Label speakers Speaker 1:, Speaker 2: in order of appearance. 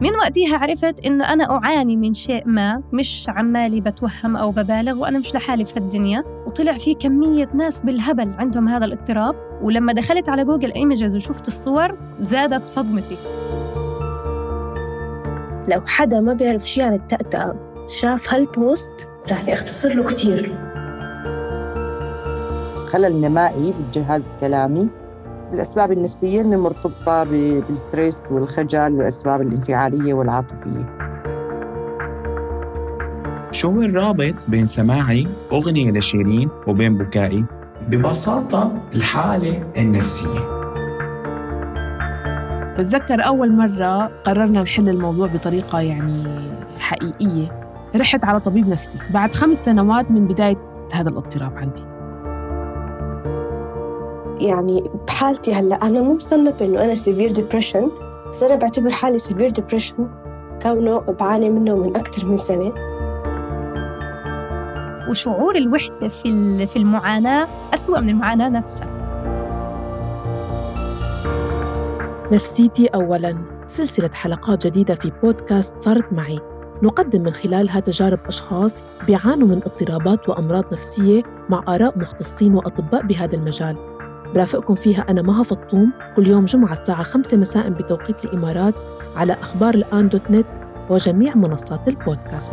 Speaker 1: من وقتها عرفت إنه أنا أعاني من شيء ما مش عمالي بتوهم أو ببالغ وأنا مش لحالي في هالدنيا. وطلع في كمية ناس بالهبل عندهم هذا الاضطراب. ولما دخلت على Google Images وشفت الصور زادت صدمتي.
Speaker 2: لو حدا ما بيعرف شيء عن التأتأة شاف هال post؟ رح يختصر له كتير.
Speaker 3: خلل نمائي بالجهاز الكلامي الأسباب النفسية اللي مرتبطة بالستريس والخجل والأسباب الانفعالية والعاطفية.
Speaker 4: شو هو الرابط بين سماعي أغنية لشيرين وبين بكائي؟
Speaker 5: ببساطة الحالة النفسية.
Speaker 6: بتذكر أول مرة قررنا نحل الموضوع بطريقة يعني حقيقية. رحت على طبيب نفسي. بعد خمس سنوات من بداية هذا الاضطراب عندي.
Speaker 2: يعني بحالتي هلا أنا مو مصنفة إنه أنا severe depression بس أنا بعتبر حالي severe depression كونه بعاني منه من أكثر من سنة.
Speaker 1: وشعور الوحدة في في المعاناة أسوأ من المعاناة نفسها.
Speaker 6: نفسيتي أولاً. سلسلة حلقات جديدة في بودكاست صارت معي. نقدم من خلالها تجارب أشخاص بيعانوا من اضطرابات وأمراض نفسية مع آراء مختصين وأطباء بهذا المجال. برافقكم فيها أنا مها فطوم كل يوم جمعة الساعة 5 مساء بتوقيت الإمارات على أخبار الآن دوت نت وجميع منصات البودكاست.